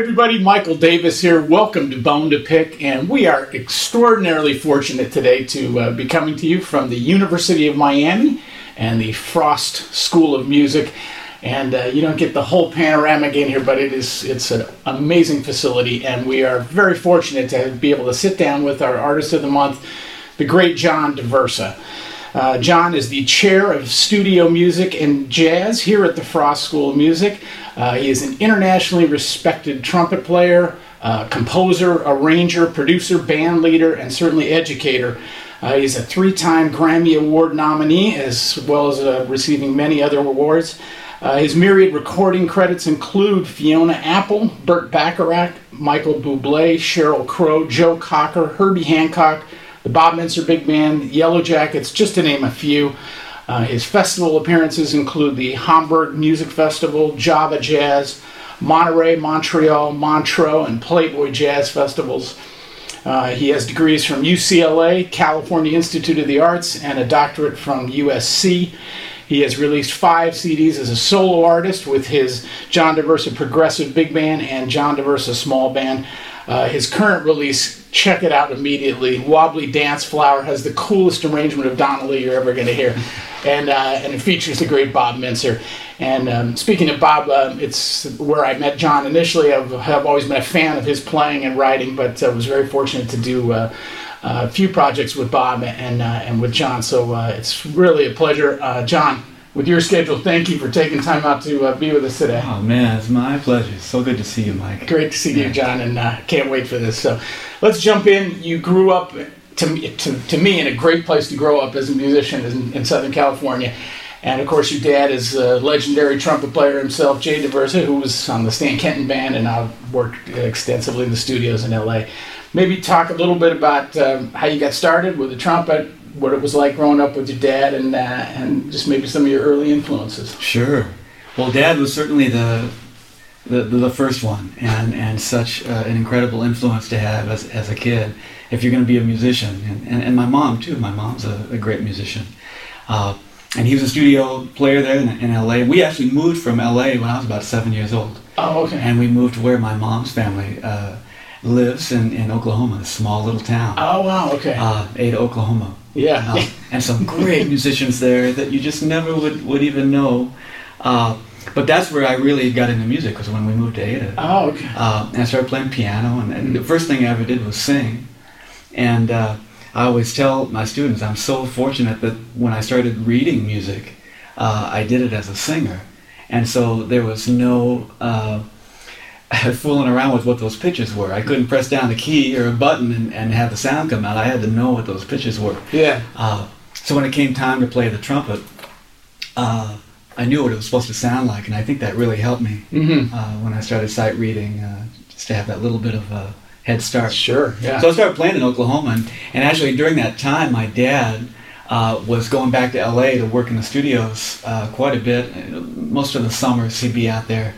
Everybody. Michael Davis here. Welcome to Bone to Pick, and we are extraordinarily fortunate today to uh, be coming to you from the University of Miami and the Frost School of Music. And uh, you don't get the whole panoramic in here, but it is it's an amazing facility, and we are very fortunate to be able to sit down with our artist of the month, the great John Daversa. Uh, John is the chair of studio music and jazz here at the Frost School of Music. Uh, he is an internationally respected trumpet player, uh, composer, arranger, producer, band leader, and certainly educator. Uh, he's a three time Grammy Award nominee, as well as uh, receiving many other awards. His myriad recording credits include Fiona Apple, Burt Bacharach, Michael Bublé, Sheryl Crow, Joe Cocker, Herbie Hancock, the Bob Mintzer Big Band, Yellow Jackets, just to name a few. Uh, his festival appearances include the Hamburg Music Festival, Java Jazz, Monterey, Montreal, Montreux, and Playboy Jazz Festivals. Uh, he has degrees from UCLA, California Institute of the Arts, and a doctorate from USC. He has released five CDs as a solo artist with his John Daversa Progressive Big Band and John Daversa Small Band. Uh, his current release, check it out immediately. Wobbly Dance Flower has the coolest arrangement of Donna Lee you're ever going to hear, and uh, and it features the great Bob Mintzer. And um, speaking of Bob, uh, it's where I met John initially. I've, I've, always been a fan of his playing and writing, but I was very fortunate to do uh, a few projects with Bob and uh, and with John. So uh, it's really a pleasure, John with your schedule, thank you for taking time out to uh, be with us today. Oh man, it's my pleasure. so good to see you, Mike. Great to see yeah. you, John, and uh, can't wait for this. So, let's jump in. You grew up, to, to, to me, in a great place to grow up as a musician in, in Southern California. And of course, your dad is a legendary trumpet player himself, Jay Daversa, who was on the Stan Kenton band and I've worked extensively in the studios in LA. Maybe talk a little bit about um, how you got started with the trumpet, what it was like growing up with your dad and uh, and just maybe some of your early influences. Sure. Well, Dad was certainly the the, the first one, and and such uh, an incredible influence to have as, as a kid. If you're going to be a musician, and, and, and my mom too. My mom's a, a great musician. Uh, and he was a studio player there in, in, LA. We actually moved from LA when I was about seven years old. Oh, okay. And we moved to where my mom's family uh, lives in, in Oklahoma, a small little town. Oh, wow, okay. Uh, Ada, Oklahoma. Yeah. Uh, and some great musicians there that you just never would, would even know. Uh, but that's where I really got into music was when we moved to Ada. Oh, okay. Uh, and I started playing piano, and, and, the first thing I ever did was sing. And uh, I always tell my students I'm so fortunate that when I started reading music, uh, I did it as a singer. And so there was no uh, fooling around with what those pitches were. I couldn't press down a key or a button and, and have the sound come out. I had to know what those pitches were. Yeah. Uh, so when it came time to play the trumpet, uh, I knew what it was supposed to sound like, and I think that really helped me mm-hmm. uh, when I started sight reading, uh, just to have that little bit of a head start. Sure. Yeah. So I started playing in Oklahoma, and, and actually during that time, my dad. Uh, was going back to LA to work in the studios uh, quite a bit. Most of the summers he'd be out there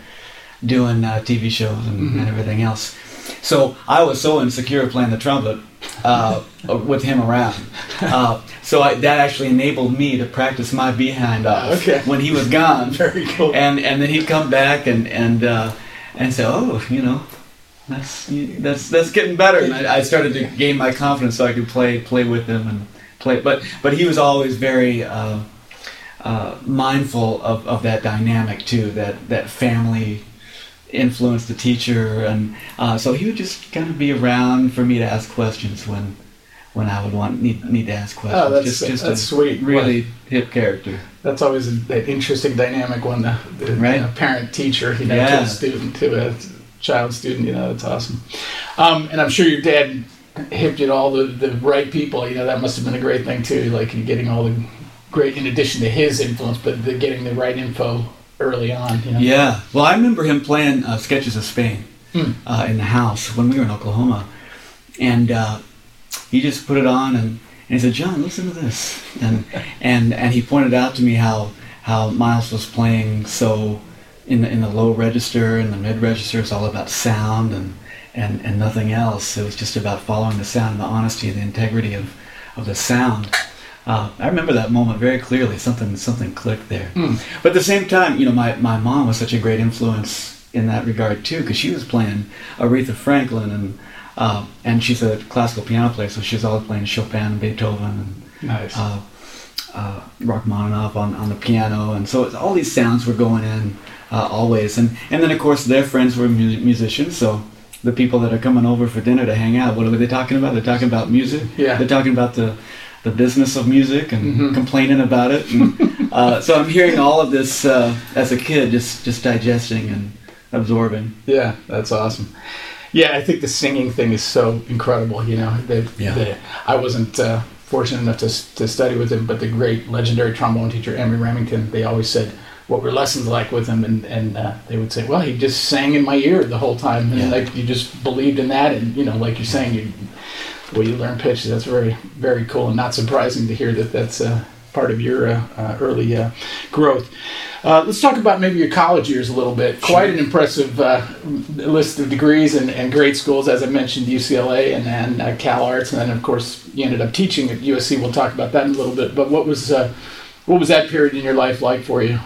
doing uh, TV shows and, mm-hmm. and, everything else. So I was so insecure playing the trumpet uh, with him around. Uh, so I, that actually enabled me to practice my behind off okay. when he was gone. Very cool. And and then he'd come back and and uh, and say, oh, you know, that's that's that's getting better. And I, I, started to gain my confidence so I could play play with him and play. But but he was always very. Uh, uh, mindful of, of that dynamic too, that, that family influenced the teacher, and uh, so he would just kind of be around for me to ask questions when when I would want need need to ask questions. Oh, that's just, just that's sweet. Really hip character. That's always an interesting dynamic when the, the right? you know, parent teacher, you know, yeah. to a student, to a child student. You know, that's awesome. Um, and I'm sure your dad hipped you to all the, the right people. You know, that must have been a great thing too. Like getting all the great, in addition to his influence, but the, getting the right info early on. You know? Yeah. Well, I remember him playing uh, Sketches of Spain hmm. uh, in the house when we were in Oklahoma, and uh, he just put it on and, and he said, "John, listen to this," and and and he pointed out to me how how Miles was playing so in the, in the low register and the mid register. It's all about sound and, and and nothing else. It was just about following the sound, and the honesty, and the integrity of of the sound. Uh, I remember that moment very clearly. Something something clicked there. Mm. But at the same time, you know, my, my mom was such a great influence in that regard too, because she was playing Aretha Franklin and uh, and she's a classical piano player, so she's always playing Chopin and Beethoven and Nice. uh, uh, Rachmaninoff on, on the piano, and so it's- all these sounds were going in uh, always, and and then of course their friends were mu- musicians, so the people that are coming over for dinner to hang out, what are they talking about? They're talking about music. Yeah. They're talking about the the business of music and Mhm. complaining about it. And, uh, so I'm hearing all of this uh, as a kid, just just digesting and absorbing. Yeah, that's awesome. Yeah, I think the singing thing is so incredible. You know, the, Yeah. the, I wasn't uh, fortunate enough to, to study with him, but the great legendary trombone teacher Emery Remington, they always said, "What were lessons like with him?" And and uh, they would say, "Well, he just sang in my ear the whole time, and Yeah. like you just believed in that, and you know, like you're saying, you way you learn pitch. That's very very cool, and not surprising to hear that that's uh, part of your uh, uh, early uh, growth." Uh, let's talk about maybe your college years a little bit. Quite an impressive uh, list of degrees and, and great schools, as I mentioned, UCLA and then Cal Arts, and then of course you ended up teaching at USC. We'll talk about that in a little bit. But what was what was that period in your life like for you?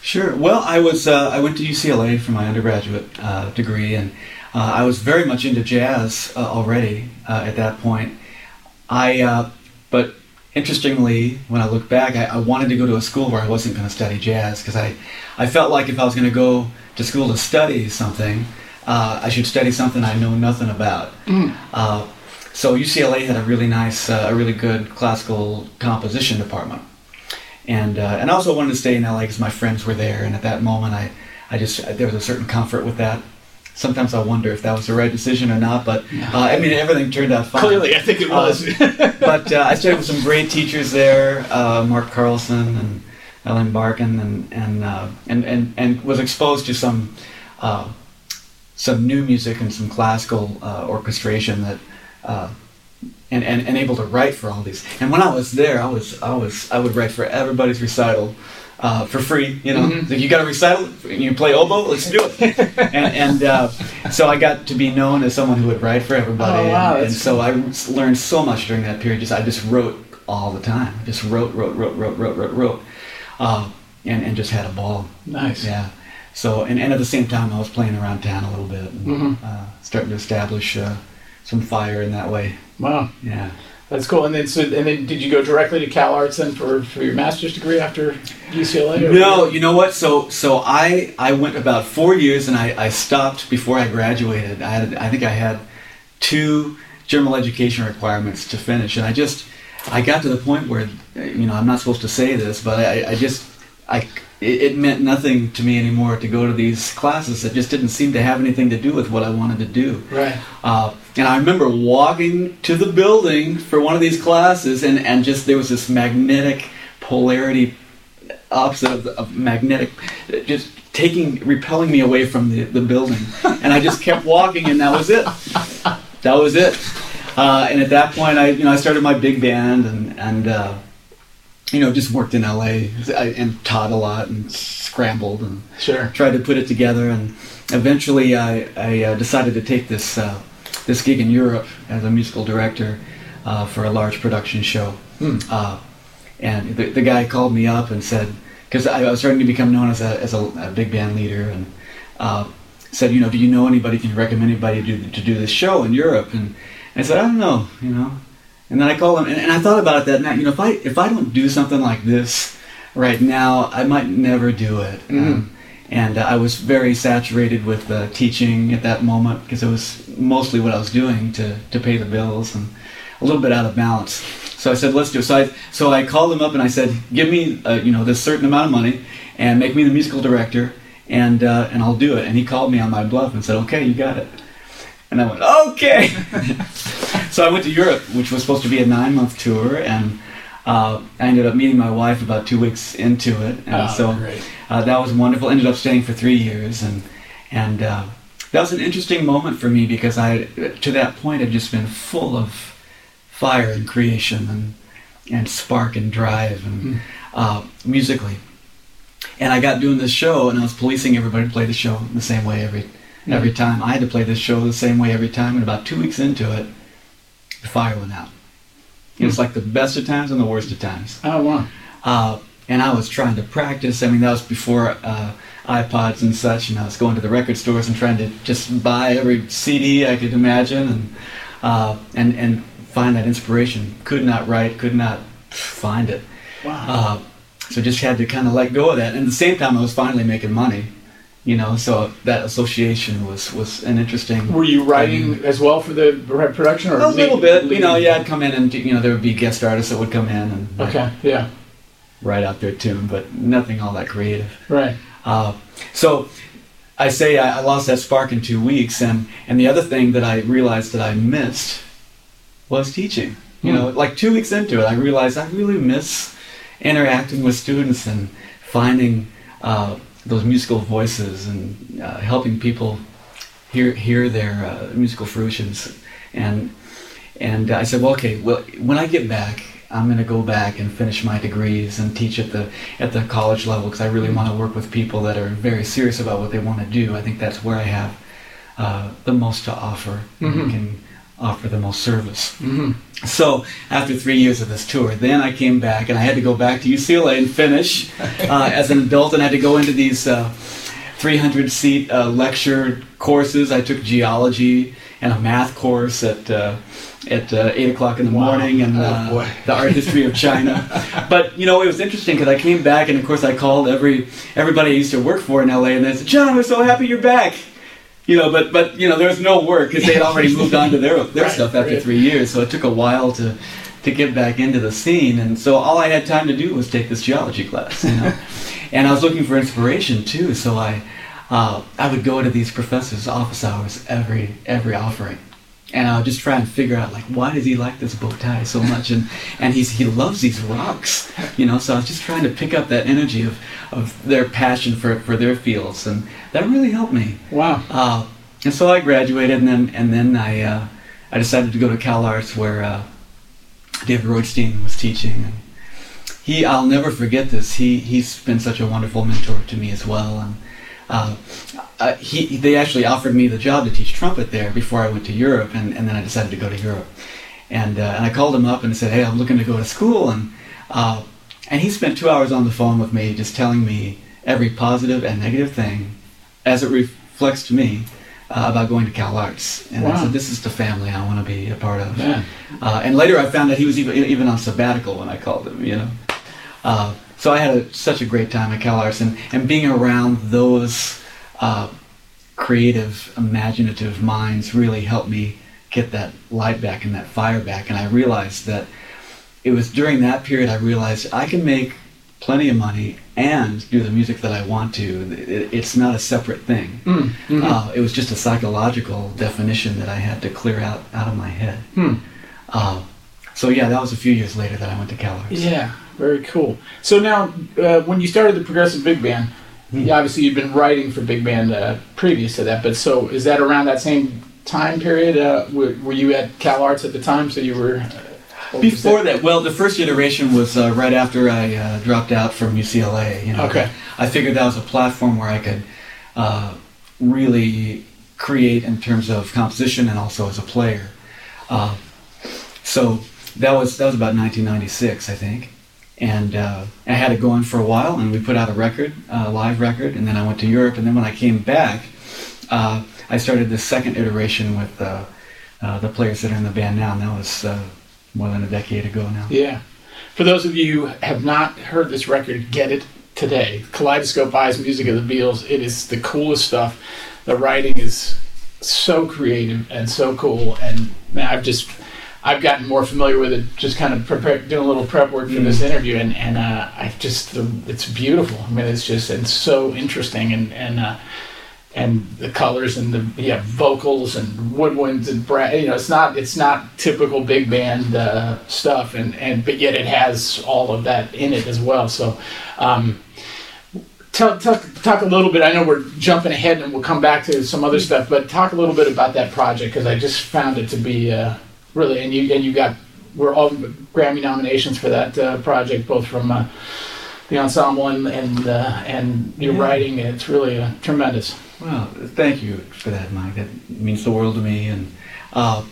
Sure. Well, I was I went to UCLA for my undergraduate degree, and uh, I was very much into jazz uh, already uh, at that point. I, uh, but interestingly, when I look back, I, I wanted to go to a school where I wasn't going to study jazz because I, I felt like if I was going to go to school to study something, uh, I should study something I know nothing about. Uh, so UCLA had a really nice, uh, a really good classical composition department and uh, and I also wanted to stay in LA because my friends were there, and at that moment, I I just there was a certain comfort with that. Sometimes I wonder if that was the right decision or not, but uh, I mean everything turned out fine. Clearly, I think it was. but uh, I studied with some great teachers there, uh, Mark Carlson and Elaine Barkin, and and, uh, and and and was exposed to some uh, some new music and some classical uh, orchestration that. Uh, and, and, and able to write for all these. And when I was there, I was I was I would write for everybody's recital uh, for free. You know, Mhm. if you got a recital, and you play oboe, let's do it. and and uh, so I got to be known as someone who would write for everybody. Oh, wow, and, and so I learned so much during that period. Just I just wrote all the time. Just wrote, wrote, wrote, wrote, wrote, wrote, wrote, uh, and and just had a ball. nice. Yeah. So and, and at the same time, I was playing around town a little bit, and, Mhm. uh, starting to establish uh, some fire in that way. Wow, Yeah. That's cool. And then, so, and then, did you go directly to Cal Arts then for, for your master's degree after UCLA? or- No, you know what? So so I I went about four years and I, I stopped before I graduated. I had I think I had two general education requirements to finish, and I just I got to the point where you know I'm not supposed to say this, but I, I just I it, it meant nothing to me anymore to go to these classes that just didn't seem to have anything to do with what I wanted to do. Right. Uh, and I remember walking to the building for one of these classes, and, and just there was this magnetic polarity, opposite of, the, of magnetic, just taking, repelling me away from the, the building. And I just kept walking, and that was it. That was it. Uh, and at that point, I you know I started my big band, and and uh, you know just worked in LA and taught a lot and scrambled and Sure. tried to put it together, and eventually I, I uh, decided to take this uh, this gig in Europe as a musical director uh, for a large production show. Hmm. Uh, and the, the guy called me up and said, because I was starting to become known as a, as a, a big band leader, and uh, said, you know, do you know anybody? Can you recommend anybody to do, to do this show in Europe? And I said, I don't know, you know. And then I called him, and, and I thought about it that night. You know, if I if I don't do something like this right now, I might never do it. Um, and uh, I was very saturated with uh, teaching at that moment because it was mostly what I was doing to, to pay the bills and a little bit out of balance. So I said, let's do it. So I, so I called him up and I said, give me, uh, you know, this certain amount of money and make me the musical director and, uh, and I'll do it. And he called me on my bluff and said, okay, you got it. And I went, okay. so I went to Europe, which was supposed to be a nine month tour. And uh, I ended up meeting my wife about two weeks into it. And Oh, so uh, that was wonderful. Ended up staying for three years, and and uh, that was an interesting moment for me because I, to that point, had just been full of fire and creation and and spark and drive and Mm. uh, musically. And I got doing this show, and I was policing everybody to play the show the same way every Mm. every time. I had to play this show the same way every time, and about two weeks into it, the fire went out. It was like the best of times and the worst of times Oh, wow. uh, and I was trying to practice. I mean, that was before uh, iPods and such, and I was going to the record stores and trying to just buy every CD I could imagine, and uh, and and find that inspiration. Could not write, could not find it. Wow. Uh, so just had to kind of let go of that. And at the same time, I was finally making money, you know. So that association was was an interesting. Were you writing as well for the production, or A little lead- bit, you know. Yeah, I'd come in and you know there would be guest artists that would come in and Okay. Yeah. write out their tune, but nothing all that creative. Right. Uh, so I say I, I lost that spark in two weeks, and and the other thing that I realized that I missed was teaching. You Hmm. know, like two weeks into it, I realized I really miss interacting with students and finding uh, those musical voices and uh, helping people hear hear their uh, musical fruitions. And and I said, well, okay, well, when I get back, I'm going to go back and finish my degrees and teach at the at the college level because I really want to work with people that are very serious about what they want to do. I think that's where I have uh, the most to offer Mhm. and can offer the most service. hmm So after three years of this tour, then I came back and I had to go back to UCLA and finish uh, as an adult, and I had to go into these uh, 300 seat uh, lecture courses. I took geology and a math course at uh, at uh, eight o'clock in the Wow. morning and Oh, uh, the art history of China. but you know, it was interesting because I came back and of course I called every everybody I used to work for in LA and they said, "John, we're so happy you're back." You know, but but you know, there was no work because they had already moved on to their their Right, stuff after right. three years. So it took a while to to get back into the scene, and so all I had time to do was take this geology class. You know, and I was looking for inspiration too. So I uh, I would go to these professors' office hours every every offering. And I would just try and figure out like why does he like this bow tie so much and and he's he loves these rocks you know so I was just trying to pick up that energy of, of their passion for, for their fields and that really helped me Wow. uh, and so I graduated, and then and then I uh, I decided to go to Cal Arts where uh, David Roitstein was teaching. And he, I'll never forget this. He he's been such a wonderful mentor to me as well. And uh, he they actually offered me the job to teach trumpet there before I went to Europe, and, and then I decided to go to Europe. And uh, and I called him up and said, hey, I'm looking to go to school, and uh, and he spent two hours on the phone with me, just telling me every positive and negative thing as it reflects to me uh, about going to Cal Arts. And I said, this is the family I want to be a part of. Man. Uh, and later I found that he was even, even on sabbatical when I called him, you know. Uh, so I had a, such a great time at Cal Arts, and, and being around those uh, creative, imaginative minds really helped me get that light back and that fire back. And I realized that it was during that period I realized I can make plenty of money and do the music that I want to. It, it's not a separate thing. Mm, mhm. Uh, it was just a psychological definition that I had to clear out out of my head. Hmm. Uh, so yeah, that was a few years later that I went to Cal Arts. Yeah, very cool. So now, uh, when you started the progressive big band. Yeah, obviously you'd been writing for big band uh, previous to that. But so is that around that same time period? Uh, were, were you at Cal Arts at the time? So you were uh, Before that, well, the first iteration was uh, right after I uh, dropped out from UCLA. You know, Okay. I figured that was a platform where I could uh, really create in terms of composition and also as a player. Uh, so that was that was about 1996, I think, and uh, I had it going for a while, and we put out a record, a live record, and then I went to Europe, and then when I came back, uh, I started the second iteration with uh, uh, the players that are in the band now, and that was uh, more than a decade ago now. Yeah. For those of you who have not heard this record, get it today. Kaleidoscope Eyes Music of the Beatles. It is the coolest stuff. The writing is so creative and so cool. And man, I've just I've gotten more familiar with it. Just kind of prepare, doing a little prep work for this interview, and and uh, I just the, it's beautiful. I mean, it's just and so interesting, and and uh, and the colors and the yeah vocals and woodwinds and bra- you know it's not it's not typical big band uh, stuff and and but yet it has all of that in it as well so um, talk, talk talk a little bit I know we're jumping ahead and we'll come back to some other stuff but talk a little bit about that project because I just found it to be uh, really and you and you got we're all Grammy nominations for that uh, project both from uh, the ensemble and and, uh, and your Yeah. writing it's really uh, tremendous Well, thank you for that, Mike. That means the world to me. And uh,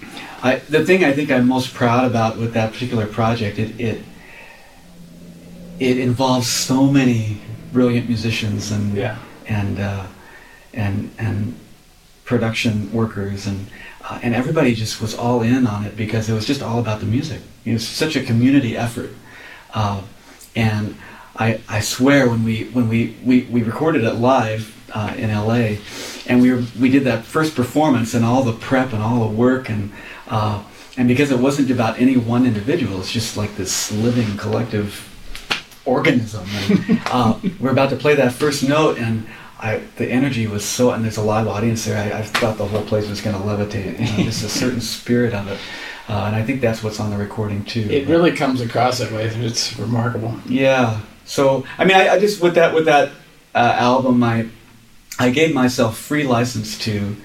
I, the thing I think I'm most proud about with that particular project, it it, it involves so many brilliant musicians and yeah and uh, and and production workers and uh, and everybody just was all in on it because it was just all about the music. It was such a community effort, uh, and I, I swear when we when we, we, we recorded it live uh, in LA, and we were, we did that first performance and all the prep and all the work and uh, and because it wasn't about any one individual, it's just like this living collective organism. And, uh, we're about to play that first note, and I, the energy was so, and there's a live audience there. I, I thought the whole place was going to levitate. You know, just a certain spirit of it, uh, and I think that's what's on the recording too. It really comes across that way. It's remarkable. Yeah. So I mean, I, I just with that with that uh, album, I I gave myself free license to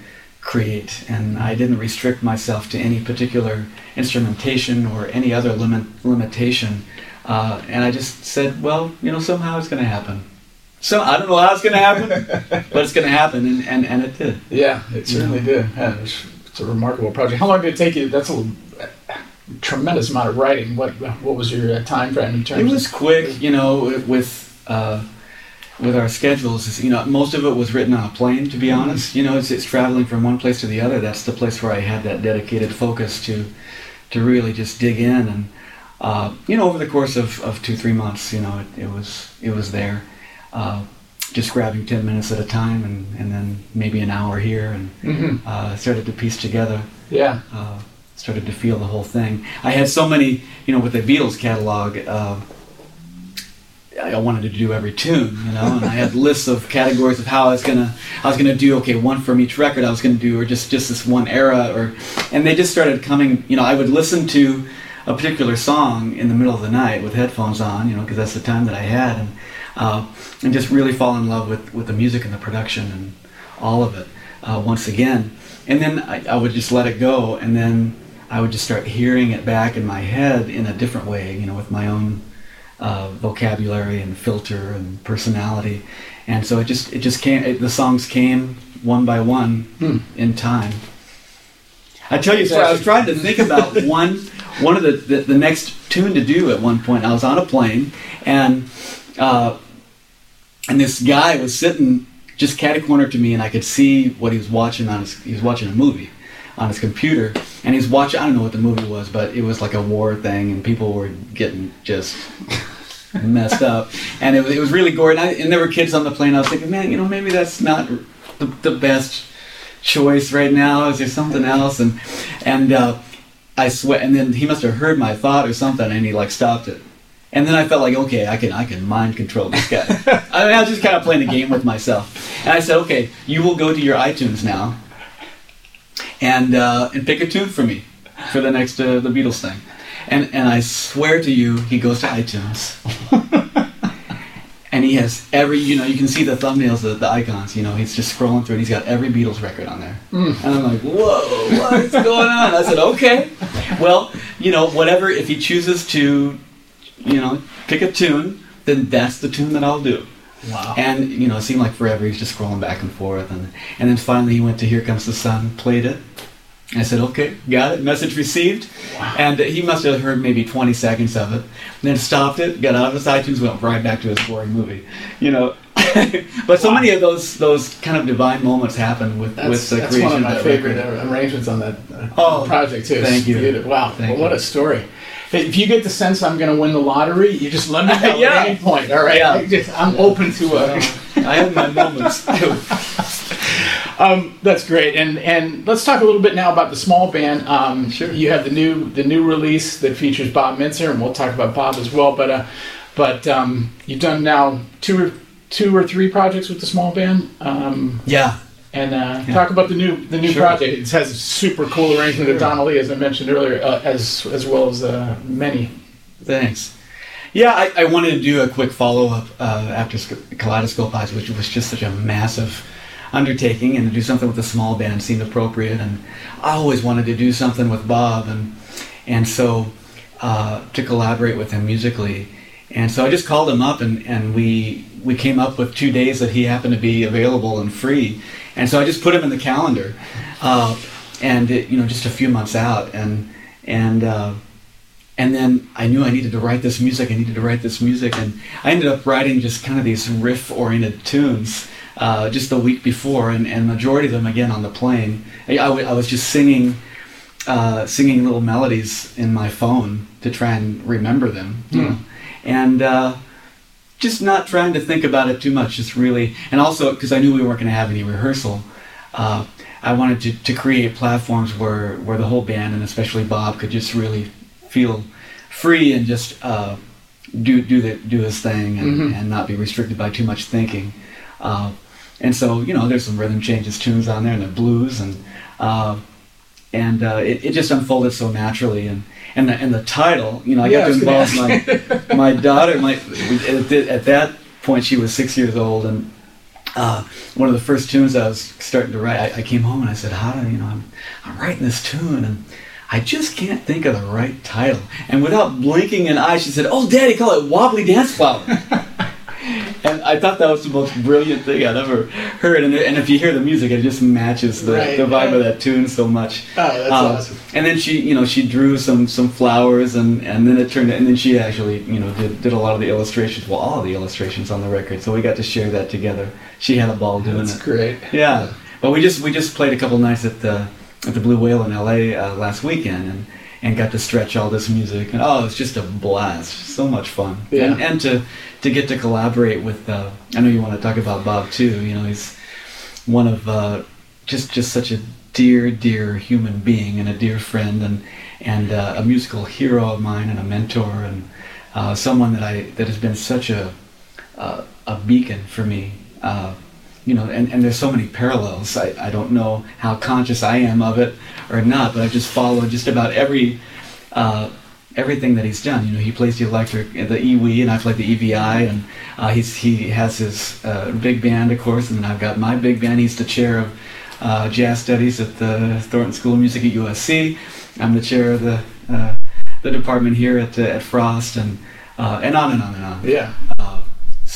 create, and I didn't restrict myself to any particular instrumentation or any other limit limitation. Uh, and I just said, well, you know, somehow it's going to happen. So I don't know how it's going to happen, but it's going to happen, and, and, and it did. Yeah, it certainly yeah. did. Yeah, it's, it's, a remarkable project. How long did it take you? That's a tremendous amount of writing. What what was your uh, time frame in terms? It was quick, you know, with uh, with our schedules. You know, most of it was written on a plane. To be mm-hmm. honest, you know, it's it's traveling from one place to the other. That's the place where I had that dedicated focus to to really just dig in and. Uh, you know, over the course of, of two three months, you know, it, it was it was there, uh, just grabbing ten minutes at a time, and, and then maybe an hour here, and mm-hmm. uh, started to piece together. Yeah. Uh, started to feel the whole thing. I had so many, you know, with the Beatles catalog. Uh, I wanted to do every tune, you know, and I had lists of categories of how I was gonna, I was gonna do okay, one from each record I was gonna do, or just just this one era, or, and they just started coming. You know, I would listen to a particular song in the middle of the night with headphones on, you know, because that's the time that I had, and uh, and just really fall in love with with the music and the production and all of it uh, once again, and then I, I would just let it go, and then I would just start hearing it back in my head in a different way, you know, with my own uh, vocabulary and filter and personality, and so it just it just came. It, the songs came one by one hmm. in time. I tell you, I was trying to think about one one of the, the, the next tune to do at one point. I was on a plane and uh, and this guy was sitting just catty corner to me, and I could see what he was watching on his. He was watching a movie on his computer, and he's watching. I don't know what the movie was, but it was like a war thing, and people were getting just messed up, and it was, it was really gory. And, I, and, there were kids on the plane. I was thinking, man, you know, maybe that's not the, the best choice right now. Is there something else? And and uh, I sweat. And then he must have heard my thought or something, and he like stopped it. And then I felt like, okay, I can I can mind control this guy. I, mean, I was just kind of playing a game with myself. And I said, okay, you will go to your iTunes now and uh, and pick a tune for me for the next uh, the Beatles thing. And and I swear to you, he goes to iTunes. and he has every you know you can see the thumbnails the, the icons you know he's just scrolling through and he's got every beatles record on there mm. and i'm like whoa what's going on i said okay well you know whatever if he chooses to you know pick a tune then that's the tune that i'll do Wow. And you know, it seemed like forever. He's just scrolling back and forth, and and then finally he went to "Here Comes the Sun," played it. I said, "Okay, got it. Message received." Wow. And he must have heard maybe 20 seconds of it, then stopped it, got out of his iTunes, went right back to his boring movie. You know. but so wow. many of those those kind of divine moments happen with that's, with the that's creation. That's one of my favorite record. arrangements on that uh, oh, project too. Thank you. Wow, well, what a story if you get the sense I'm going to win the lottery, you just let me know yeah. at any point. All right, yeah. Just, I'm yeah. open to. Uh, I have my moments too. um, that's great, and and let's talk a little bit now about the small band. Um, sure. You have the new the new release that features Bob Mintzer, and we'll talk about Bob as well. But uh, but um, you've done now two or two or three projects with the small band. Um, yeah, and uh, yeah. talk about the new the new sure. project. It has a super cool arrangement of Donna Lee, as I mentioned earlier, uh, as as well as uh, many. Thanks. Yeah, I, I, wanted to do a quick follow up uh, after Kaleidoscope Eyes, which was just such a massive undertaking, and to do something with a small band seemed appropriate. And I always wanted to do something with Bob, and and so uh, to collaborate with him musically. And so I just called him up, and, and we we came up with two days that he happened to be available and free. And so I just put him in the calendar, uh, and it, you know, just a few months out, and and uh, and then I knew I needed to write this music. I needed to write this music, and I ended up writing just kind of these riff-oriented tunes uh, just the week before, and, and majority of them again on the plane. I, I, w- I was just singing, uh, singing little melodies in my phone to try and remember them, you know, and uh, just not trying to think about it too much. Just really, and also because I knew we weren't going to have any rehearsal. Uh, I wanted to, to create platforms where, where the whole band and especially Bob could just really feel free and just uh, do do the, do his thing and, Mhm. and not be restricted by too much thinking. Uh, and so you know, there's some rhythm changes tunes on there and the blues and uh, and uh, it, it just unfolded so naturally and and the, and the title, you know, I Yeah, got to involve my my daughter. My at, at that point she was six years old and. Uh, one of the first tunes I was starting to write, I, I came home and I said, "How do you know? I'm, I'm writing this tune and I just can't think of the right title." And without blinking an eye, she said, "Oh, Daddy, call it Wobbly Dance Flower." and I thought that was the most brilliant thing I'd ever heard. And, and if you hear the music, it just matches the, Right, the vibe yeah. of that tune so much. Oh, that's Um, awesome. And then she, you know, she drew some some flowers, and and then it turned, and then she actually, you know, did did a lot of the illustrations, well, all of the illustrations on the record. So we got to share that together. She had a ball doing That's it. That's great. Yeah, but we just we just played a couple nights at the at the Blue Whale in L.A. Uh, last weekend, and and got to stretch all this music, and oh, it's just a blast, so much fun, Yeah. and, and to to get to collaborate with. Uh, I know you want to talk about Bob too. You know, he's one of uh, just just such a dear, dear human being and a dear friend, and and uh, a musical hero of mine and a mentor, and uh, someone that I that has been such a uh, a beacon for me. Uh, you know, and, and there's so many parallels. I, I don't know how conscious I am of it or not, but I just follow just about every uh, everything that he's done. You know, he plays the electric, the EWI, and I play the EVI, and uh, he's he has his uh, big band, of course, and then I've got my big band. He's the chair of uh, jazz studies at the Thornton School of Music at USC. I'm the chair of the uh, the department here at uh, at Frost, and uh, and on and on and on. Yeah.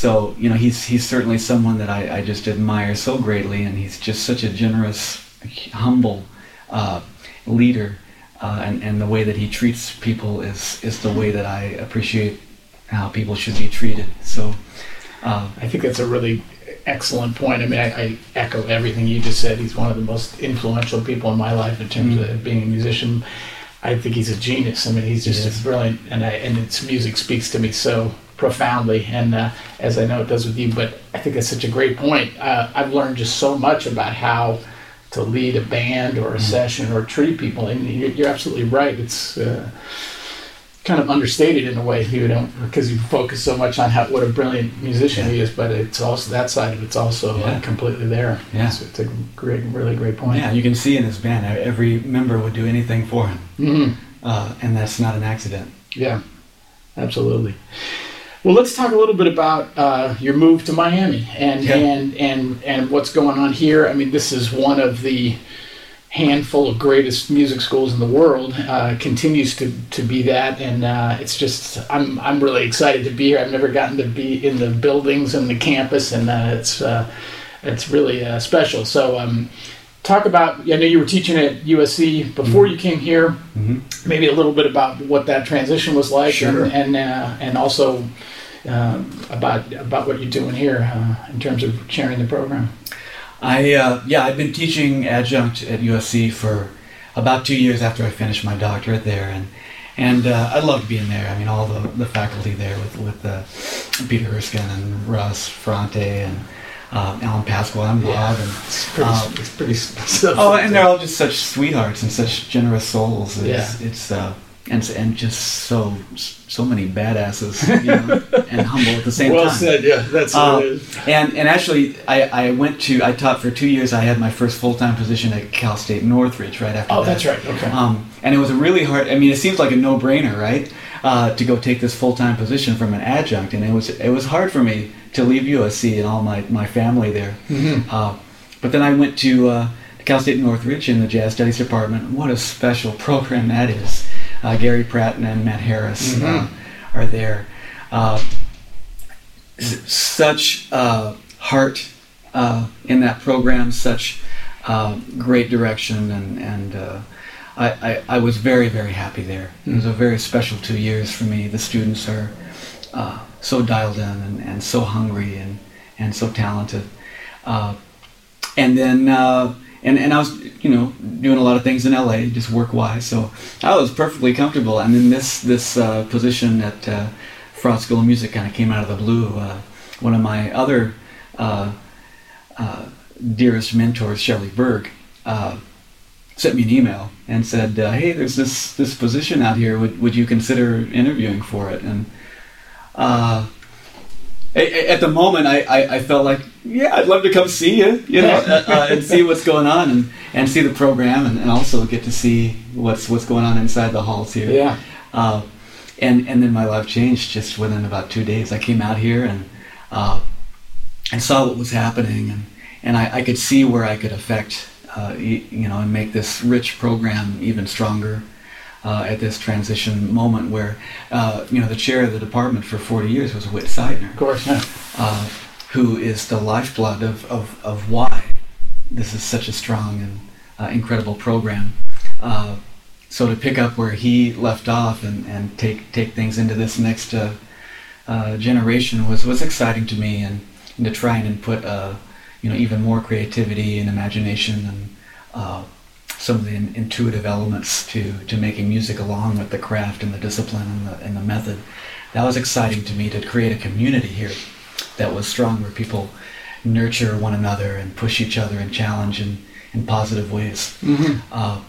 So you know he's he's certainly someone that I, I just admire so greatly, and he's just such a generous, humble uh, leader, uh, and and the way that he treats people is is the way that I appreciate how people should be treated. So uh, I think that's a really excellent point. I mean, I, I echo everything you just said. He's one of the most influential people in my life in terms Mm. of being a musician. I think he's a genius. I mean, he's just Yes. brilliant, and I, and its music speaks to me so profoundly, and uh, as I know it does with you. But I think that's such a great point. Uh, I've learned just so much about how to lead a band or a Mm. session or treat people, and you're, you're absolutely right. It's uh, kind of understated in a way you don't because you focus so much on how what a brilliant musician he is but it's also that side of it's also Yeah. uh, completely there Yeah. so it's a great really great point yeah, you can see in his band every member would do anything for him, hmm uh, and that's not an accident. yeah absolutely well let's talk a little bit about uh, your move to miami and Yeah. and and and what's going on here. I mean this is one of the handful of greatest music schools in the world uh, continues to, to be that. And uh, it's just I'm, I'm really excited to be here. I've never gotten to be in the buildings and the campus and uh, it's uh, it's really uh, special. So um, talk about I know you were teaching at USC before you came here. Hmm maybe a little bit about what that transition was like Sure. and and, uh, and also um, about about what you're doing here uh, in terms of sharing the program I uh, yeah, I've been teaching adjunct at USC for about two years after I finished my doctorate there, and and uh, I loved being there. I mean, all the, the faculty there with with uh, Peter Erskine and Russ Ferrante and um, Alan Pasqua and Bob Yeah. and it's pretty Um, it's pretty oh, and they're all just such sweethearts and such generous souls. It's, Yeah. it's uh, and and just so so many badasses, you know, and humble at the same well time. Well said yeah that's what it is And and actually, I, I went to I taught for two years. I had my first full time position at Cal State Northridge right after oh that. that's right okay Um, and it was a really hard. I mean, it seems like a no brainer, right? Uh, to go take this full time position from an adjunct, and it was it was hard for me to leave USC and all my my family there. Mhm. Uh, but then I went to uh, Cal State Northridge in the Jazz Studies department. What a special program that is! Uh, Gary Pratt and Matt Harris uh, Mhm. are there. Uh, such uh, heart uh, in that program, such uh, great direction, and and uh, I, I I was very very happy there. It was a very special two years for me. The students are uh, so dialed in and, and so hungry and and so talented. uh, and then uh, and and I was you know doing a lot of things in LA, just work wise. So I was perfectly comfortable. And then this this uh, position at uh, Frost School of Music kind of came out of the blue. Uh, one of my other uh, uh, dearest mentors, Shelley Berg, uh, sent me an email and said, "Hey, there's this this position out here. Would would you consider interviewing for it?" And at the moment, I, I, I, felt like, yeah, I'd love to come see you, you know, uh, uh, and see what's going on, and, and see the program, and, and also get to see what's what's going on inside the halls here. Yeah. Uh, and and then my life changed just within about two days. I came out here and uh, and saw what was happening, and and I, I could see where I could affect, uh, you, you know, and make this rich program even stronger uh, at this transition moment where, uh, you know, the chair of the department for 40 years was Whit Sidener. Of course, yeah. Uh, who is the lifeblood of, of, of why this is such a strong and uh, incredible program. Uh, so to pick up where he left off and, and take, take things into this next uh, generation was, was exciting to me and, and to try and input, you know, even more creativity and imagination and some of the in, intuitive elements to, to making music along with the craft and the discipline and the, and the method. That was exciting to me to create a community here that was strong where people nurture one another and push each other and challenge in, in positive ways. Mm-hmm. Uh,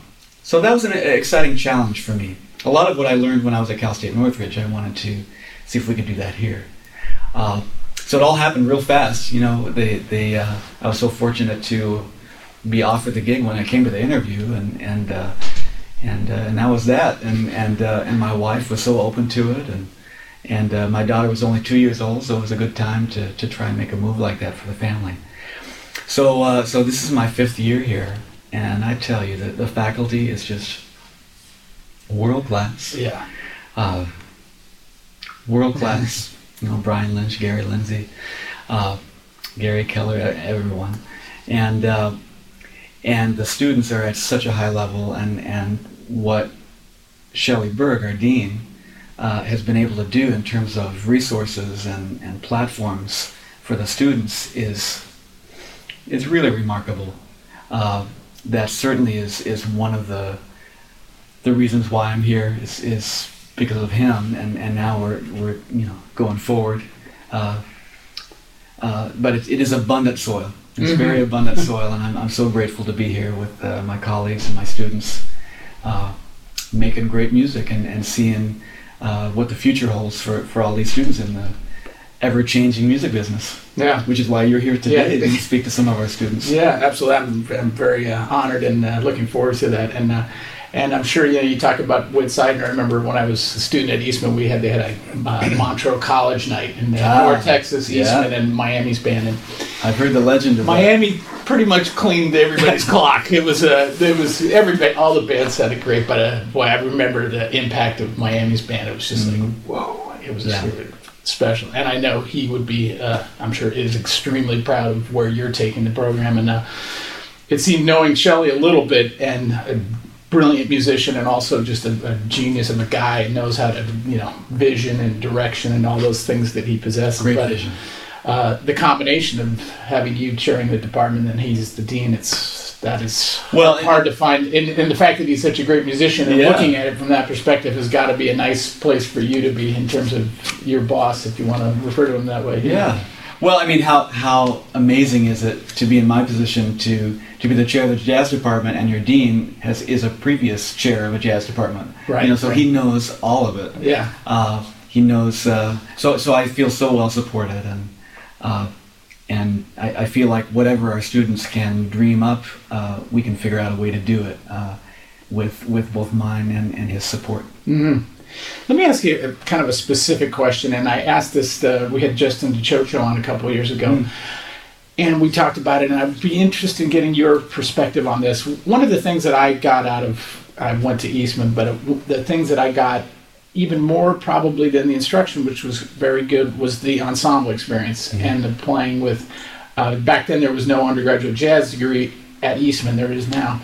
so that was an exciting challenge for me. A lot of what I learned when I was at Cal State Northridge, I wanted to see if we could do that here. Uh, so it all happened real fast. You know, they, they, uh, I was so fortunate to be offered the gig when I came to the interview, and and uh, and uh, and that was that. And and uh, and my wife was so open to it, and and uh, my daughter was only two years old, so it was a good time to to try and make a move like that for the family. So uh, so this is my fifth year here, and I tell you that the faculty is just world class. Yeah. Uh, world class. you know, Brian Lynch, Gary Lindsay, Gary Keller, everyone, and and the students are at such a high level and and what Shelley Berg, our dean, uh, has been able to do in terms of resources and, and platforms for the students is is really remarkable. Uh, that certainly is is one of the the reasons why I'm here is is because of him and, and now we're we're you know going forward. Uh, uh but it, it is abundant soil it's mm-hmm. very abundant soil, and I'm, I'm so grateful to be here with uh, my colleagues and my students, uh, making great music and, and seeing uh, what the future holds for, for all these students in the ever changing music business. Yeah. Which is why you're here today yeah. to speak to some of our students. Yeah, absolutely. I'm, I'm very uh, honored and uh, looking forward to that. And uh, and I'm sure you know you talk about Woodside. And I remember when I was a student at Eastman, we had they had a uh, Montreux College night in ah, North Texas, Eastman, yeah. and Miami's band. And I've heard the legend of Miami. That. Pretty much cleaned everybody's clock. It was uh, it was everybody. All the bands had sounded great, but uh, boy, I remember the impact of Miami's band. It was just mm-hmm. like whoa. It was yeah. special, and I know he would be. Uh, I'm sure is extremely proud of where you're taking the program, and uh, it seemed knowing Shelley a little bit and uh, brilliant musician and also just a, a, genius of a guy and knows how to you know vision and direction and all those things that he possesses. Great but, vision. Uh, the combination of having you chairing the department and he's the dean, it's that is well hard to find. And, and, the fact that he's such a great musician and yeah. looking at it from that perspective has got to be a nice place for you to be in terms of your boss, if you want to refer to him that way. Yeah. Well, I mean, how how amazing is it to be in my position to to be the chair of the jazz department, and your dean has is a previous chair of a jazz department. Right. You know, so right. he knows all of it. Yeah. Uh, he knows. Uh, so so I feel so well supported, and uh, and I, I, feel like whatever our students can dream up, uh, we can figure out a way to do it uh, with with both mine and, and his support. Mm-hmm. Let me ask you a, kind of a specific question, and I asked this. Uh, we had Justin DiCioccio on a couple of years ago, mm. and we talked about it. And I'd be interested in getting your perspective on this. One of the things that I got out of I went to Eastman, but it, the things that I got even more probably than the instruction, which was very good, was the ensemble experience mm. and the playing with. Uh, back then, there was no undergraduate jazz degree at Eastman. There is now.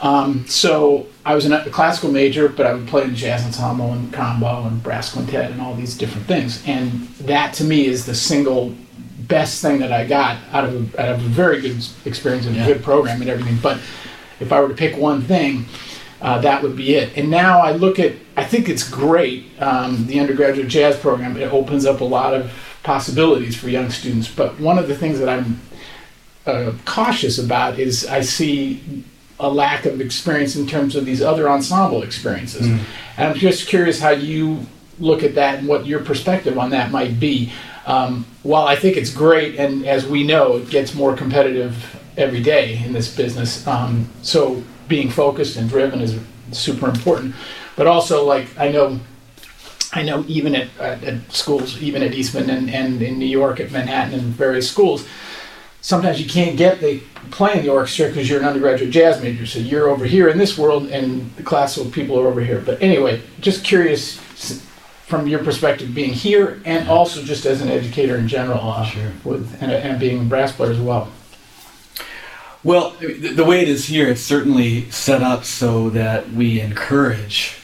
Um, so I was a classical major, but I would play in jazz ensemble and combo and brass quintet and all these different things. And that to me is the single best thing that I got out of a, out of a very good experience and Yeah. a good program and everything. But if I were to pick one thing, uh, that would be it. And now I look at, I think it's great. Um, the undergraduate jazz program it opens up a lot of possibilities for young students. But one of the things that I'm uh, cautious about is I see a lack of experience in terms of these other ensemble experiences. Mm. And I'm just curious how you look at that and what your perspective on that might be. Um, while I think it's great, and as we know, it gets more competitive every day in this business. Um, so being focused and driven is super important. But also, like I know, I know even at, at, at schools, even at Eastman and, and in New York at Manhattan and various schools, sometimes you can't get the play in the orchestra because you're an undergraduate jazz major. So you're over here in this world, and the classical people are over here. But anyway, just curious from your perspective, being here and also just as an educator in general, uh, Sure. with and, and being a brass player as well. Well, the the way it is here, it's certainly set up so that we encourage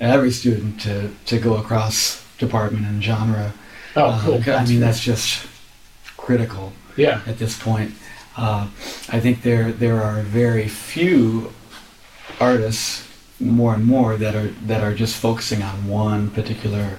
every student to, to go across department and genre. Oh, Uh, cool. I mean, that's just critical yeah. at this point. Uh, I think there there are very few artists, more and more, that are that are just focusing on one particular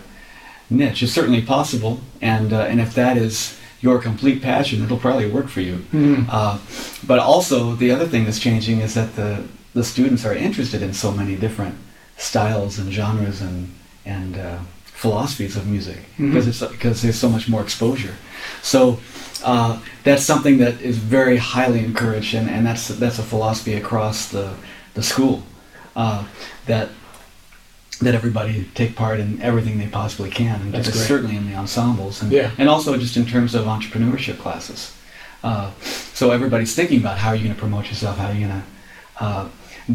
niche. It's certainly possible, and uh, and if that is your complete passion, it'll probably work for you. Mhm. Uh, but also, the other thing that's changing is that the the students are interested in so many different styles and genres and and uh, philosophies of music Mhm. because it's because there's so much more exposure. So uh, that's something that is very highly encouraged, and, and that's that's a philosophy across the the school uh, that that everybody take part in everything they possibly can, and That's just certainly in the ensembles, and Yeah. and also just in terms of entrepreneurship classes. Uh, so everybody's thinking about how are you going to promote yourself, how are you going to uh,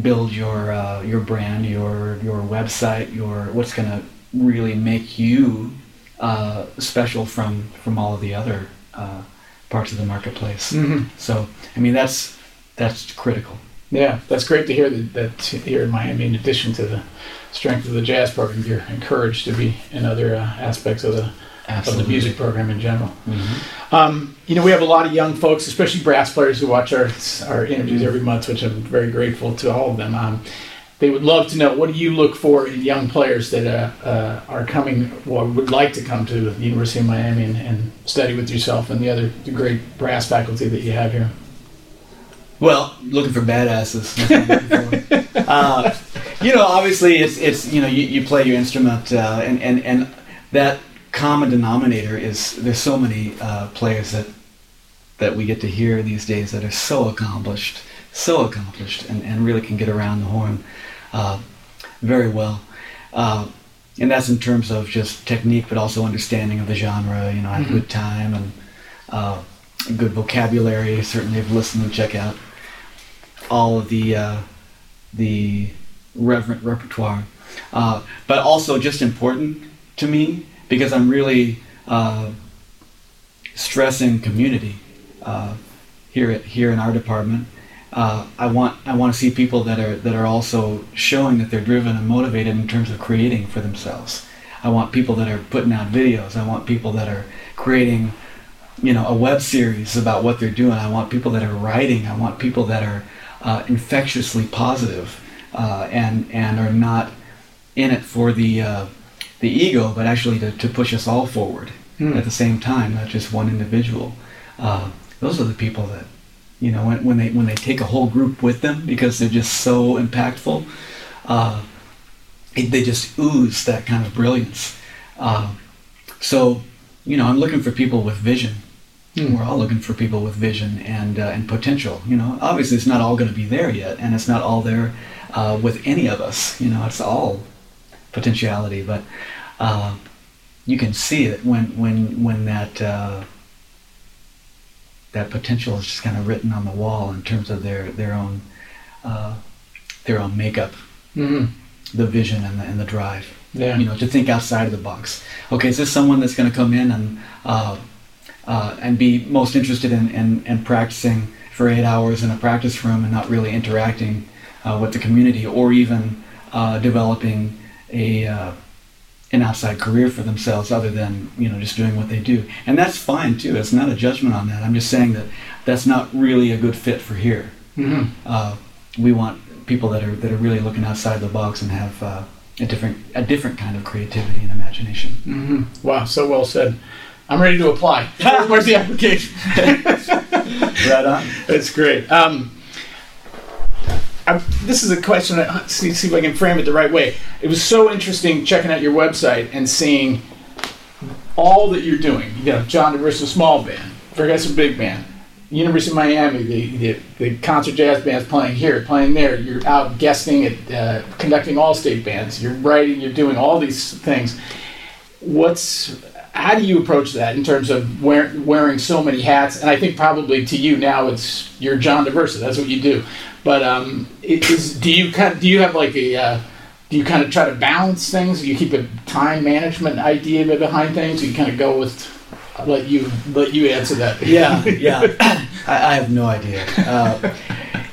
build your uh, your brand, your your website, your what's going to really make you uh, special from from all of the other uh, parts of the marketplace. Mhm. So I mean that's that's critical. Yeah, that's great to hear that, that here in Miami, in addition to the strength of the jazz program, you're encouraged to be in other uh, aspects of the of the music program in general. Mhm. Um, you know, we have a lot of young folks, especially brass players, who watch our our interviews every month, which I'm very grateful to all of them. Um, they would love to know what do you look for in young players that uh, uh, are coming or would like to come to the University of Miami and, and study with yourself and the other the great brass faculty that you have here. Well, looking for badasses. That's what I'm looking for. uh, you know, obviously, it's it's you know you, you play your instrument, uh, and and and that common denominator is there's so many uh, players that that we get to hear these days that are so accomplished, so accomplished, and, and really can get around the horn uh, very well. Uh, and that's in terms of just technique, but also understanding of the genre. You know, have a Mhm. good time and uh, good vocabulary. Certainly, have listened and check out all of the uh, the reverent repertoire, uh, but also just important to me because I'm really uh, stressing community uh, here at, here in our department. Uh, I want I want to see people that are that are also showing that they're driven and motivated in terms of creating for themselves. I want people that are putting out videos. I want people that are creating, you know, a web series about what they're doing. I want people that are writing. I want people that are uh, infectiously positive, uh, and and are not in it for the uh, the ego, but actually to, to push us all forward Hmm. at the same time, not just one individual. Uh, those are the people that you know when, when they when they take a whole group with them because they're just so impactful. Uh, it, they just ooze that kind of brilliance. Uh, so you know, I'm looking for people with vision. Hmm. We're all looking for people with vision and uh, and potential. You know, obviously it's not all going to be there yet, and it's not all there uh, with any of us. You know, it's all potentiality, but uh, you can see it when when when that uh, that potential is just kind of written on the wall in terms of their their own uh, their own makeup, hmm the vision and the, and the drive Yeah. you know, to think outside of the box. Okay, is this someone that's going to come in and uh, uh, and be most interested in, in, in practicing for eight hours in a practice room and not really interacting uh, with the community or even uh, developing a uh, an outside career for themselves other than you know just doing what they do and that's fine too it's not a judgment on that i'm just saying that that's not really a good fit for here hmm uh, we want people that are that are really looking outside the box and have uh, a different a different kind of creativity and imagination hmm Wow, so well said. I'm ready to apply. Where's the application? right on That's great. Um, I, this is a question. That, see, see if I can frame it the right way. It was so interesting checking out your website and seeing all that you're doing. You know, John Daversa Small Band, Progressive Big Band, University of Miami, the, the, the concert jazz bands playing here, playing there. You're out guesting at, uh, conducting all state bands. You're writing. You're doing all these things. What's how do you approach that in terms of wear, wearing so many hats? And I think probably to you now it's you're John Daversa. That's what you do. But um, is, do you kind of, do you have like a uh, do you kind of try to balance things? Do you keep a time management idea behind things? Do you kind of go with let you let you answer that. yeah yeah I, I have no idea uh,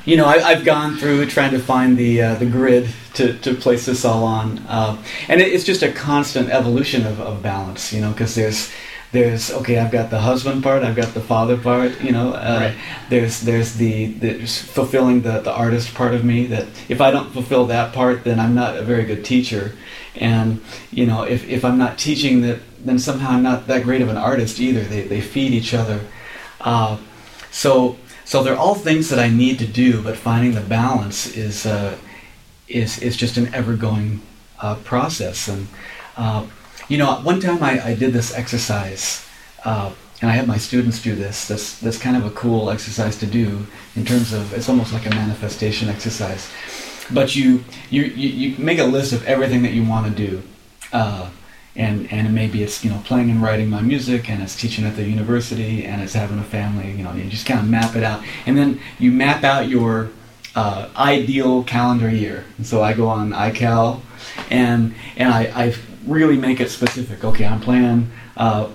you know I, I've gone through trying to find the uh, the grid to, to place this all on uh, and it, it's just a constant evolution of, of balance you know because there's there's okay I've got the husband part I've got the father part you know uh, Right. there's there's the there's fulfilling the, the artist part of me that if I don't fulfill that part then I'm not a very good teacher. And you know if, if I'm not teaching that then somehow I'm not that great of an artist either. They, they feed each other. Uh, so so they're all things that I need to do but finding the balance is uh, is is just an ever going uh, process. And uh, you know one time I, I did this exercise uh, and I had my students do this This that's kind of a cool exercise to do in terms of it's almost like a manifestation exercise. But you you, you, you make a list of everything that you want to do. Uh, and and maybe it's you know playing and writing my music and it's teaching at the university and it's having a family you know you just kind of map it out and then you map out your uh, ideal calendar year and so I go on iCal and and I, I really make it specific okay I'm playing uh,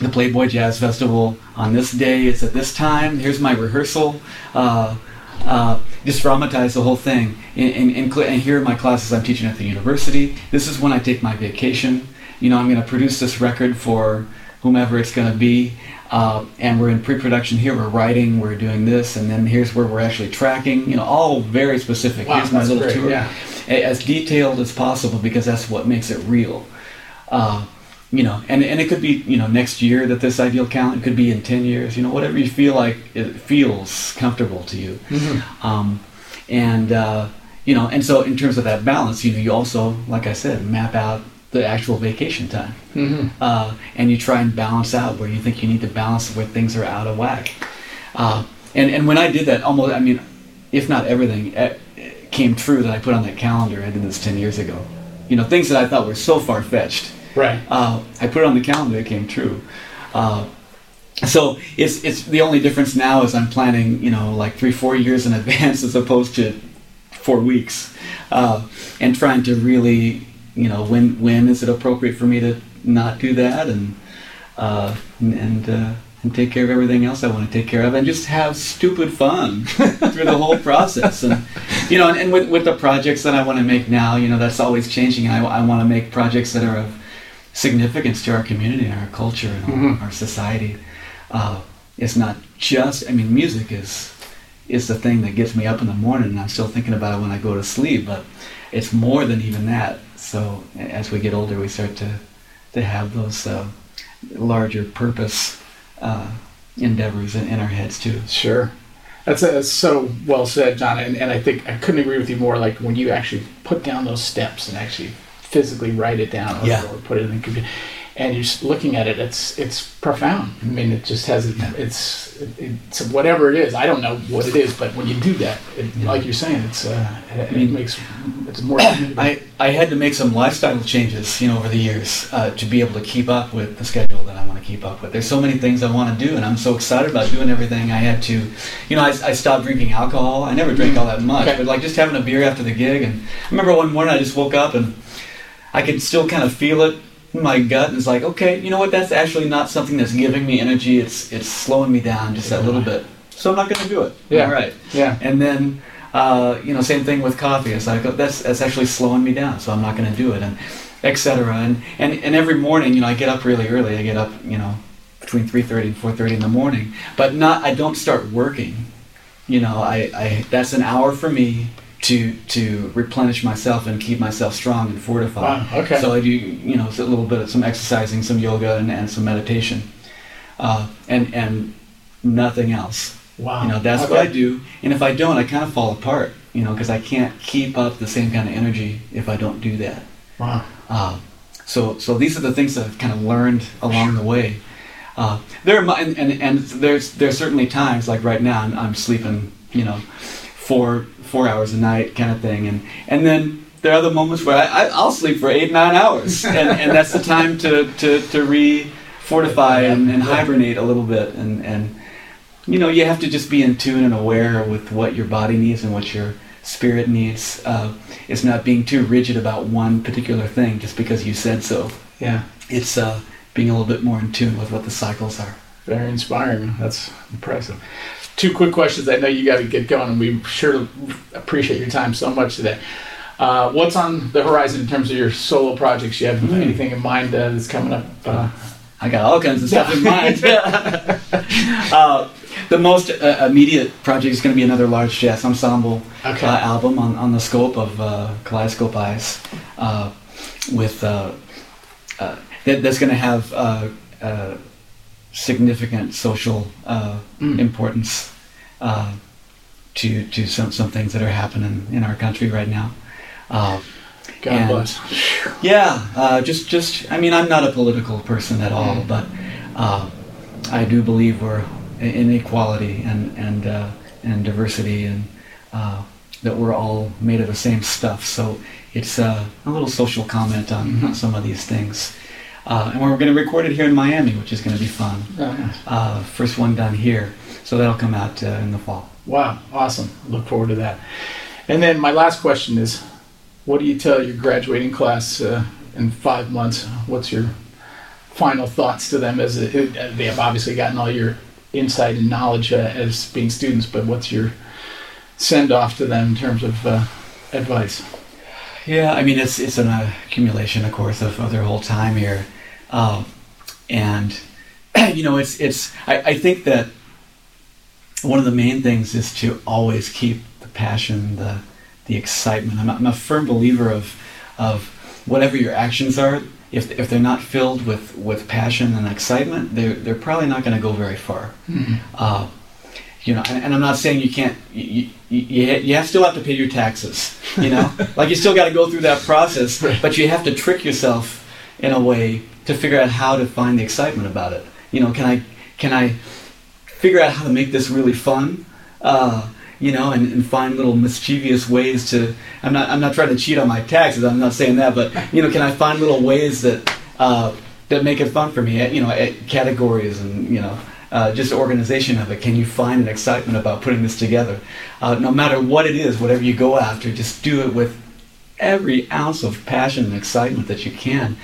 the Playboy Jazz Festival on this day. It's at this time. Here's my rehearsal. Uh, uh, just dramatize the whole thing. And, and, and, cl- and here are my classes I'm teaching at the university. This is when I take my vacation. You know, I'm going to produce this record for whomever it's going to be. Uh, and we're in pre-production here. We're writing. We're doing this, and then here's where we're actually tracking. You know, all very specific. Wow, here's my little great, tour yeah. as detailed as possible because that's what makes it real. Uh, you know, and, and it could be you know next year that this ideal calendar it could be in ten years. You know, whatever you feel like it feels comfortable to you. Mhm. Um, and uh, you know, and so in terms of that balance, you know, you also, like I said, map out the actual vacation time, Mhm. uh, and you try and balance out where you think you need to balance where things are out of whack. Uh, and and when I did that, almost, I mean, if not everything, eh, came true that I put on that calendar. I did this ten years ago. You know, things that I thought were so far fetched. Right. Uh, I put it on the calendar. It came true. Uh, so it's it's the only difference now is I'm planning, you know, like three four years in advance as opposed to four weeks, uh, and trying to really, you know, when when is it appropriate for me to not do that and uh, and uh, and take care of everything else I want to take care of and just have stupid fun through the whole process and you know and, and with with the projects that I want to make now, you know, that's always changing. I I want to make projects that are of significance to our community and our culture and our, Mhm. our society. Uh, it's not just, I mean, music is is the thing that gets me up in the morning, and I'm still thinking about it when I go to sleep. But it's more than even that. So as we get older, we start to to have those uh, larger purpose uh, endeavors in, in our heads too. Sure. That's, that's so well said, John. And, and I think I couldn't agree with you more. Like when you actually put down those steps and actually physically write it down or, Yeah. or put it in the computer, and you're just looking at it, it's it's profound. I mean, it just has it's it's whatever it is. I don't know what it is, but when you do that, it, like you're saying, it's uh, it, I mean, it makes it's more. I, I had to make some lifestyle changes, you know, over the years uh, to be able to keep up with the schedule that I want to keep up with. There's so many things I want to do, and I'm so excited about doing everything. I had to, you know, I, I stopped drinking alcohol. I never drank all that much, Okay. but like just having a beer after the gig. And I remember one morning I just woke up and I could still kind of feel it my gut, is like, okay, you know what? That's actually not something that's giving me energy. It's it's slowing me down just that little bit. So I'm not going to do it. Yeah. All right. yeah. And then, uh, you know, same thing with coffee. It's like oh, that's that's actually slowing me down, so I'm not going to do it. And etc. And, and and every morning, you know, I get up really early. I get up, you know, between 3:30 and 4:30 in the morning. But not, I don't start working. You know, I, I that's an hour for me to to replenish myself and keep myself strong and fortified. Wow, okay. So I do, you know, a little bit of some exercising, some yoga, and, and some meditation, uh, and and nothing else. Wow. You know, that's okay. what I do. And if I don't, I kind of fall apart. You know, because I can't keep up the same kind of energy if I don't do that. Wow. Uh, so, so these are the things that I've kind of learned along the way. Uh, there are, and, and, and there's there's certainly times like right now I'm, I'm sleeping, you know, four four hours a night kind of thing, and and then there are the moments where I, I I'll sleep for eight nine hours, and, and that's the time to to to re fortify and, and hibernate a little bit, and and you know you have to just be in tune and aware with what your body needs and what your spirit needs. Uh, it's not being too rigid about one particular thing just because you said so. Yeah. It's uh, being a little bit more in tune with what the cycles are. Very inspiring. That's impressive. Two quick questions. I know you got to get going, and we sure appreciate your time so much today. Uh, what's on the horizon in terms of your solo projects? You have Hmm. anything in mind uh, that's coming up? Uh, I got all kinds of stuff in mind. uh, the most uh, immediate project is going to be another large jazz ensemble Okay. uh, album on, on the scope of uh, Kaleidoscope Eyes, uh, with uh, uh, that, that's going to have uh, uh, significant social uh, Mm. importance uh, to to some some things that are happening in our country right now. Uh, God And- bless. yeah, uh, just just I mean I'm not a political person at all, Mm. but uh, I do believe we're in equality and and uh, and diversity and uh, that we're all made of the same stuff. So it's uh, a little social comment on, Mhm. on some of these things. Uh, and we're going to record it here in Miami, which is going to be fun. Uh, first one done here, so that'll come out uh, in the fall. Wow, awesome. Look forward to that. And then my last question is what do you tell your graduating class uh, in five months? What's your final thoughts to them? As a, uh, they have obviously gotten all your insight and knowledge uh, as being students, but what's your send off to them in terms of uh, advice? Yeah, I mean it's it's an accumulation, of course, of, of their whole time here, um, and you know it's it's. I, I think that one of the main things is to always keep the passion, the the excitement. I'm, a- I'm a firm believer of of whatever your actions are. If, if they're not filled with, with passion and excitement, they're, they're probably not going to go very far. Uh, you know, and, and I'm not saying you can't. You, you, you, have still have to pay your taxes. You know, like you still got to go through that process, Right. but you have to trick yourself in a way to figure out how to find the excitement about it. You know, can I can I figure out how to make this really fun? Uh, you know, and, and find little mischievous ways to. I'm not. I'm not trying to cheat on my taxes. I'm not saying that, but you know, can I find little ways that uh, that make it fun for me? You know, at categories and you know, uh, just organization of it. Can you find an excitement about putting this together? Uh, no matter what it is, whatever you go after, just do it with every ounce of passion and excitement that you can,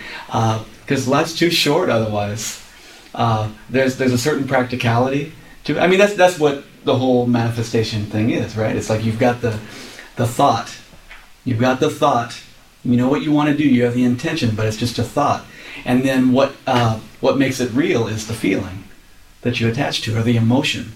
because life's too short otherwise. Uh, there's there's a certain practicality to. I mean, that's that's what the whole manifestation thing is, right? It's like you've got the the thought, you've got the thought. You know what you want to do. You have the intention, but it's just a thought. And then what uh, what makes it real is the feeling that you attach to, or the emotion.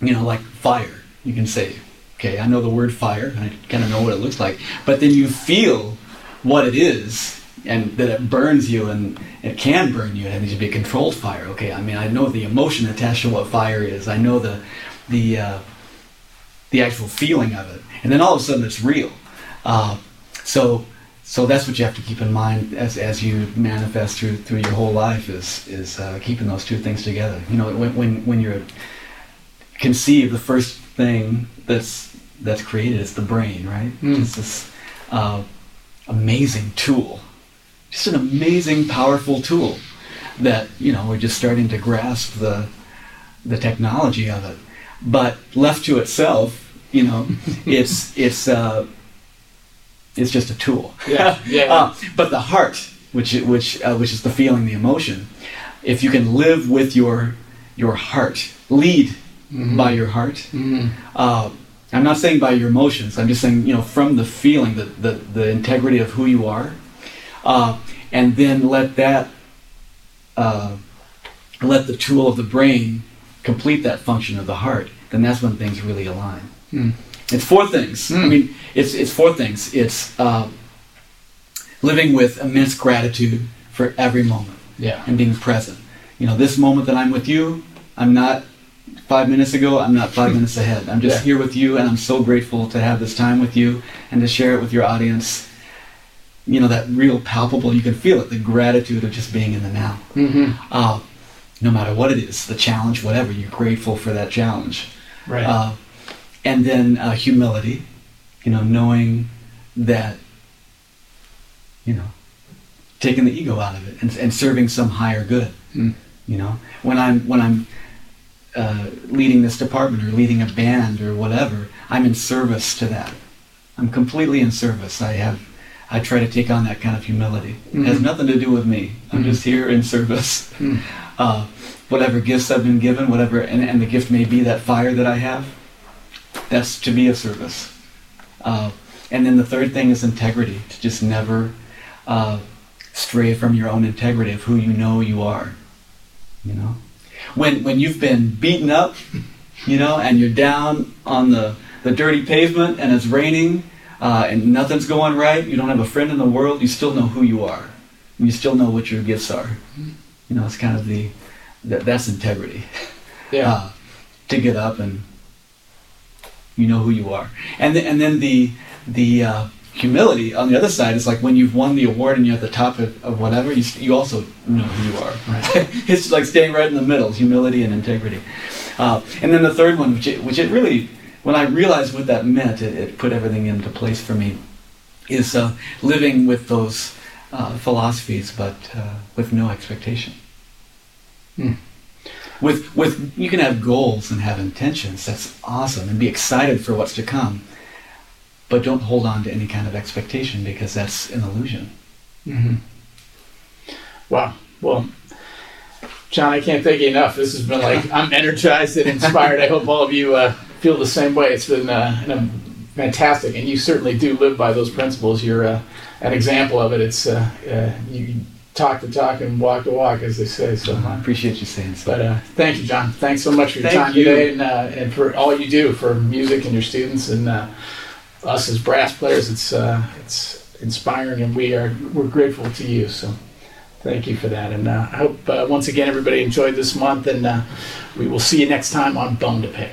You know, like fire. You can say, okay, I know the word fire. And I kind of know what it looks like. But then you feel what it is, and that it burns you, and it can burn you. and It needs to be a controlled fire. Okay, I mean, I know the emotion attached to what fire is. I know the the uh, the actual feeling of it, and then all of a sudden it's real. Uh, so so that's what you have to keep in mind as, as you manifest through through your whole life is is uh, keeping those two things together. You know, when when when you're conceived, the first thing that's that's created is the brain, right? Mm. It's this uh, amazing tool, just an amazing, powerful tool that you know we're just starting to grasp the the technology of it. But left to itself, you know, it's it's uh, it's just a tool. Yeah, yeah. Uh, but the heart, which which uh, which is the feeling, the emotion, if you can live with your your heart, lead Mhm. by your heart. Mhm. Uh, I'm not saying by your emotions. I'm just saying, you know, from the feeling, the the, the integrity of who you are. uh, and then let that uh, let the tool of the brain complete that function of the heart, then that's when things really align. Hmm. It's four things. I Hmm. mean, it's it's four things. It's uh, living with immense gratitude for every moment Yeah. and being present. You know, this moment that I'm with you, I'm not five minutes ago, I'm not five minutes ahead. I'm just Yeah. here with you, and I'm so grateful to have this time with you and to share it with your audience. You know, that real palpable, you can feel it, the gratitude of just being in the now. hmm Uh, no matter what it is, the challenge, whatever, you're grateful for that challenge. Right. Uh, and then uh, humility, you know, knowing that, you know, taking the ego out of it and, and serving some higher good. Mm. You know, when I'm when I'm uh, leading this department or leading a band or whatever, I'm in service to that. I'm completely in service. I have, I try to take on that kind of humility. It has Mhm. nothing to do with me. I'm Mhm. just here in service. Mm. Uh, whatever gifts I've been given, whatever, and, and the gift may be that fire that I have, that's to be of service. Uh, and then the third thing is integrity, to just never uh, stray from your own integrity of who you know you are. You know, when when you've been beaten up, you know, and you're down on the the dirty pavement and it's raining uh, and nothing's going right, you don't have a friend in the world, you still know who you are. You still know what your gifts are. You know, it's kind of the that, that's integrity yeah. uh, to get up and you know who you are. And then, and then the the uh, humility on the other side is like when you've won the award and you're at the top of, of whatever, you, you also know who you are. Right. it's like staying right in the middle, humility and integrity. Uh, and then the third one, which it, which it really, when I realized what that meant, it, it put everything into place for me, is uh, living with those uh, philosophies, but uh, with no expectation Hmm. With with you can have goals and have intentions that's awesome and be excited for what's to come but don't hold on to any kind of expectation because that's an illusion hmm Wow. Well, John, I can't thank you enough. This has been like I'm energized and inspired. I hope all of you uh, feel the same way. It's been uh, an, fantastic, and you certainly do live by those principles. You're uh, an example of it. It's uh, uh, you talk the talk and walk the walk, as they say. So. i appreciate you saying so but uh, thank you, John. Thanks so much for your Thank time you. today and, uh, and for all you do for music and your students and uh, us as brass players. It's uh, it's inspiring, and we are we're grateful to you. So thank you for that. And uh, I hope uh, once again everybody enjoyed this month, and uh, we will see you next time on Bone to Pick.